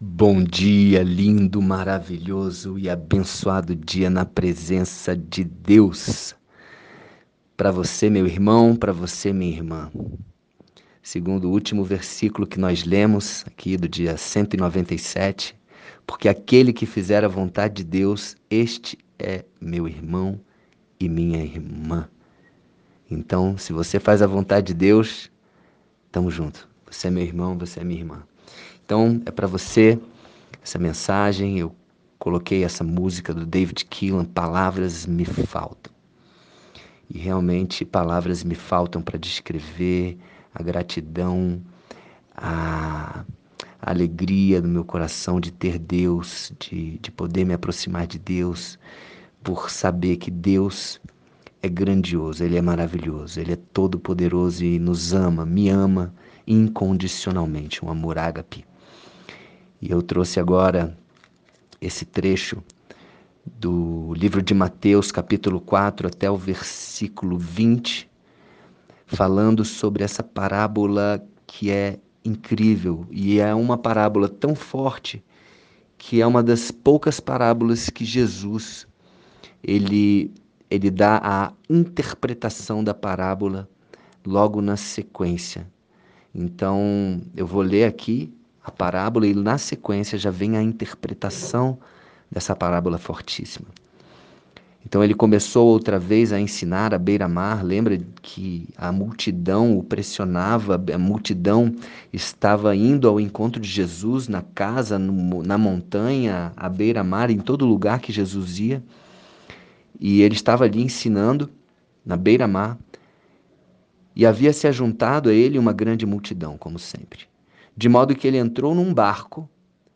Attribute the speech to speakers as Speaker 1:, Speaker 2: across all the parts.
Speaker 1: Bom dia, lindo, maravilhoso e abençoado dia na presença de Deus. Para você, meu irmão, para você, minha irmã. Segundo o último versículo que nós lemos aqui do dia 197, porque aquele que fizer a vontade de Deus, este é meu irmão e minha irmã. Então, se você faz a vontade de Deus, tamo junto. Você é meu irmão, você é minha irmã. Então, é para você essa mensagem. Eu coloquei essa música do David Keelan, Palavras Me Faltam. E realmente, palavras me faltam para descrever a gratidão, a, alegria do meu coração de ter Deus, de, de poder me aproximar de Deus, por saber que Deus é grandioso, Ele é maravilhoso, Ele é todo-poderoso e nos ama, me ama incondicionalmente, um amor ágape. E eu trouxe agora esse trecho do livro de Mateus, capítulo 4, até o versículo 20, falando sobre essa parábola que é incrível e é uma parábola tão forte que é uma das poucas parábolas que Jesus ele ele dá a interpretação da parábola logo na sequência. Então, eu vou ler aqui a parábola e na sequência já vem a interpretação dessa parábola fortíssima. Então ele começou outra vez a ensinar à beira-mar. Lembra que a multidão o pressionava, a multidão estava indo ao encontro de Jesus na casa, no, na montanha, à beira-mar, em todo lugar que Jesus ia. E ele estava ali ensinando na beira-mar. E havia se ajuntado a ele uma grande multidão, como sempre de modo que ele entrou num barco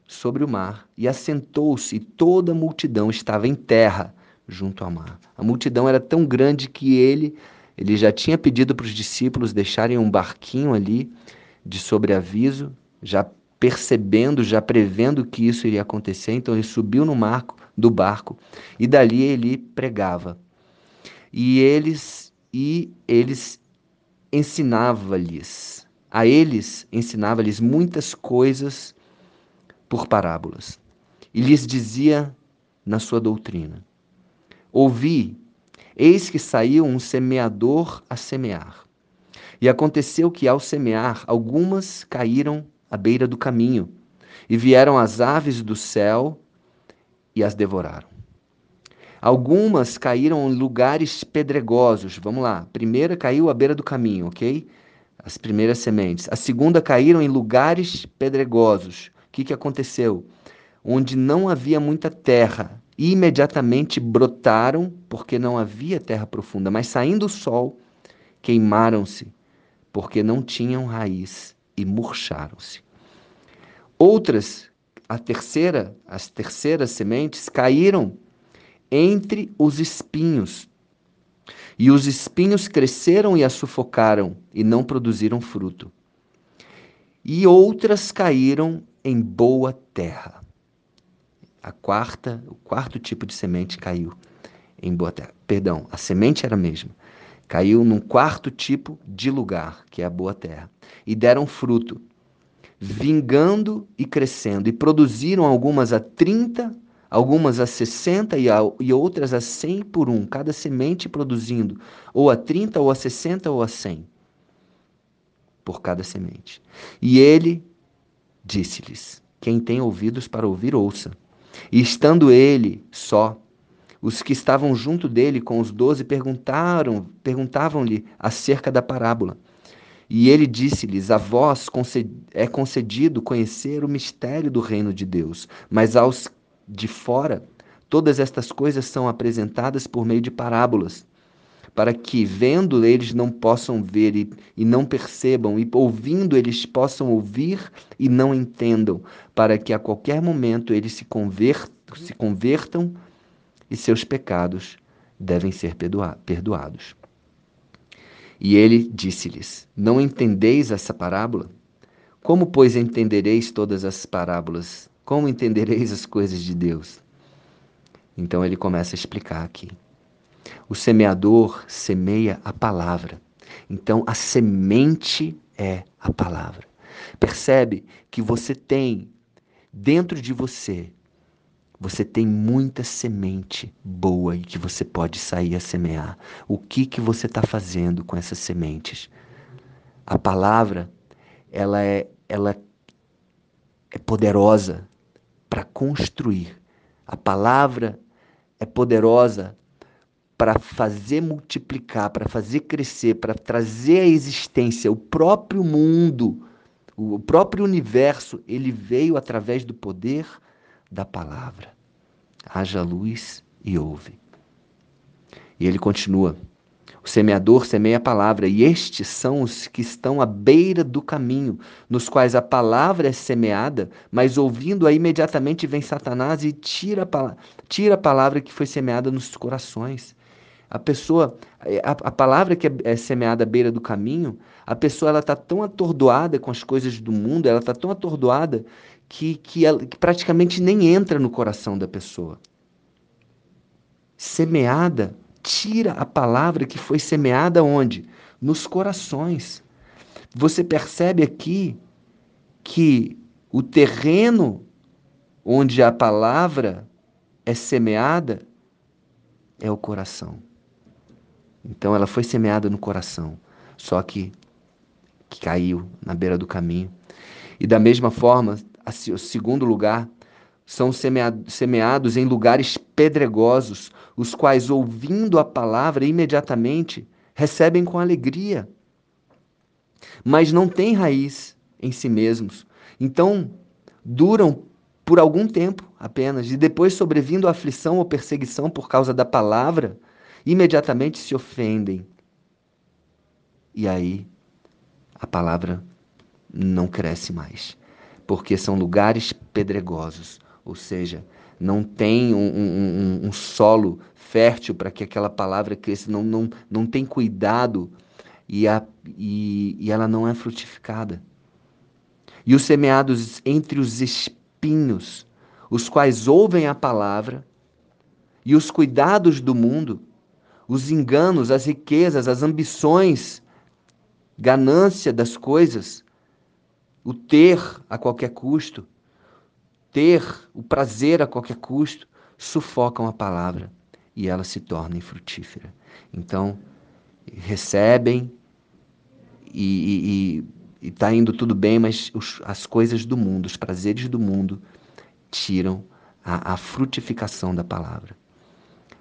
Speaker 1: sobre o mar e assentou-se, e toda a multidão estava em terra junto ao mar. A multidão era tão grande que ele, ele já tinha pedido para os discípulos deixarem um barquinho ali de sobreaviso, já percebendo, já prevendo que isso iria acontecer, então ele subiu no marco do barco e dali ele pregava. E eles e eles ensinava-lhes a eles ensinava-lhes muitas coisas por parábolas e lhes dizia na sua doutrina: Ouvi, eis que saiu um semeador a semear. E aconteceu que, ao semear, algumas caíram à beira do caminho, e vieram as aves do céu e as devoraram. Algumas caíram em lugares pedregosos. Vamos lá. primeira caiu à beira do caminho, ok? As primeiras sementes. A segunda caíram em lugares pedregosos. O que, que aconteceu? Onde não havia muita terra. E imediatamente brotaram, porque não havia terra profunda. Mas saindo o sol, queimaram-se, porque não tinham raiz e murcharam-se. Outras, a terceira, as terceiras sementes caíram entre os espinhos e os espinhos cresceram e a sufocaram, e não produziram fruto. E outras caíram em boa terra. A quarta, o quarto tipo de semente caiu em boa terra. Perdão, a semente era a mesma. Caiu num quarto tipo de lugar, que é a boa terra. E deram fruto, vingando e crescendo, e produziram algumas a 30, algumas a 60 e, a, e outras a 100 por um, cada semente produzindo ou a 30, ou a 60, ou a 100 por cada semente. E ele disse-lhes: Quem tem ouvidos para ouvir, ouça. E estando ele só, os que estavam junto dele com os doze perguntaram, perguntavam-lhe acerca da parábola. E ele disse-lhes: A vós é concedido conhecer o mistério do reino de Deus, mas aos de fora, todas estas coisas são apresentadas por meio de parábolas, para que, vendo, eles não possam ver e, e não percebam, e ouvindo, eles possam ouvir e não entendam, para que a qualquer momento eles se, se convertam e seus pecados devem ser perdoados. E ele disse-lhes: Não entendeis essa parábola? Como, pois, entendereis todas as parábolas? Como entendereis as coisas de Deus? Então ele começa a explicar aqui. O semeador semeia a palavra. Então a semente é a palavra. Percebe que você tem dentro de você, você tem muita semente boa e que você pode sair a semear. O que que você está fazendo com essas sementes? A palavra, ela é, ela é poderosa para construir. A palavra é poderosa para fazer multiplicar, para fazer crescer, para trazer à existência o próprio mundo, o próprio universo, ele veio através do poder da palavra. Haja luz e ouve. E ele continua: o semeador semeia a palavra, e estes são os que estão à beira do caminho, nos quais a palavra é semeada, mas ouvindo-a imediatamente vem Satanás e tira a, tira a palavra que foi semeada nos corações. A pessoa, a, a palavra que é, é semeada à beira do caminho, a pessoa ela está tão atordoada com as coisas do mundo, ela está tão atordoada que, que, ela, que praticamente nem entra no coração da pessoa. Semeada tira a palavra que foi semeada onde? Nos corações. Você percebe aqui que o terreno onde a palavra é semeada é o coração. Então ela foi semeada no coração, só que, que caiu na beira do caminho. E da mesma forma, o segundo lugar, são semeados em lugares pedregosos, os quais, ouvindo a palavra imediatamente, recebem com alegria, mas não têm raiz em si mesmos. Então, duram por algum tempo apenas, e depois, sobrevindo a aflição ou perseguição por causa da palavra, imediatamente se ofendem. E aí, a palavra não cresce mais, porque são lugares pedregosos, ou seja, não tem um, um, um, solo fértil para que aquela palavra cresça, não, não, não tem cuidado e, a, e, e ela não é frutificada. E os semeados entre os espinhos, os quais ouvem a palavra, e os cuidados do mundo, os enganos, as riquezas, as ambições, ganância das coisas, o ter a qualquer custo, ter o prazer a qualquer custo, sufocam a palavra e ela se torna infrutífera. Então, recebem e está indo tudo bem, mas os, as coisas do mundo, os prazeres do mundo, tiram a, a frutificação da palavra.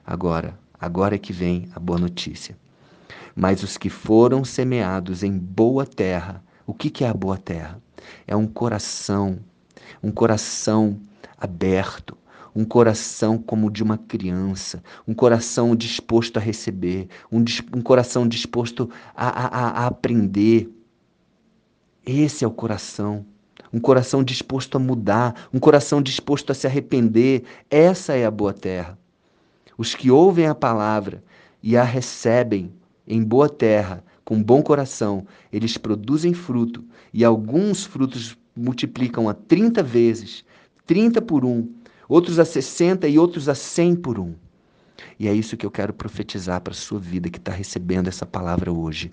Speaker 1: Agora, agora é que vem a boa notícia. Mas os que foram semeados em boa terra, o que, que é a boa terra? É um coração um coração aberto, um coração como de uma criança, um coração disposto a receber, um, um coração disposto a, a, a aprender. Esse é o coração. Um coração disposto a mudar, um coração disposto a se arrepender. Essa é a boa terra. Os que ouvem a palavra e a recebem em boa terra, com bom coração, eles produzem fruto, e alguns frutos multiplicam a 30 vezes, 30 por um, outros a 60 e outros a 100 por um. E é isso que eu quero profetizar para a sua vida que está recebendo essa palavra hoje.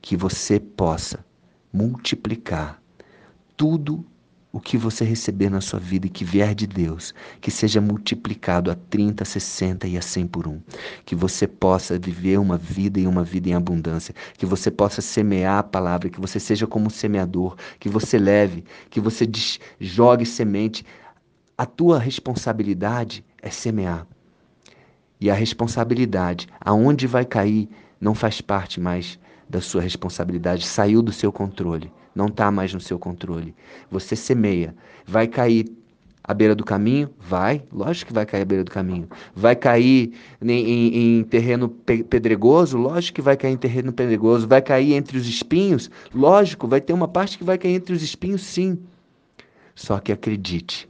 Speaker 1: Que você possa multiplicar tudo o que você receber na sua vida e que vier de Deus, que seja multiplicado a 30, 60 e a 100 por um. Que você possa viver uma vida e uma vida em abundância. Que você possa semear a palavra, que você seja como um semeador, que você leve, que você jogue semente. A tua responsabilidade é semear. E a responsabilidade, aonde vai cair, não faz parte mais da sua responsabilidade, saiu do seu controle não está mais no seu controle. Você semeia. Vai cair à beira do caminho? Vai, lógico que vai cair à beira do caminho. Vai cair em, em, em, terreno pedregoso? Lógico que vai cair em terreno pedregoso. Vai cair entre os espinhos? Lógico, vai ter uma parte que vai cair entre os espinhos, sim. Só que acredite,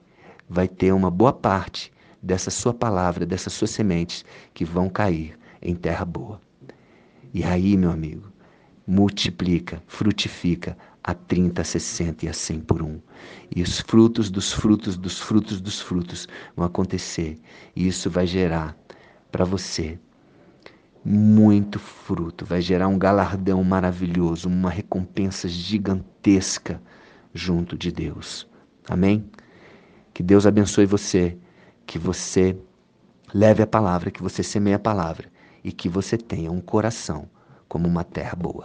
Speaker 1: vai ter uma boa parte dessa sua palavra, dessas suas sementes, que vão cair em terra boa. E aí, meu amigo, multiplica, frutifica, a 30, a 60 e a 100 por um. E os frutos dos frutos dos frutos dos frutos vão acontecer. E isso vai gerar para você muito fruto, vai gerar um galardão maravilhoso, uma recompensa gigantesca junto de Deus. Amém? Que Deus abençoe você, que você leve a palavra, que você semeie a palavra e que você tenha um coração como uma terra boa.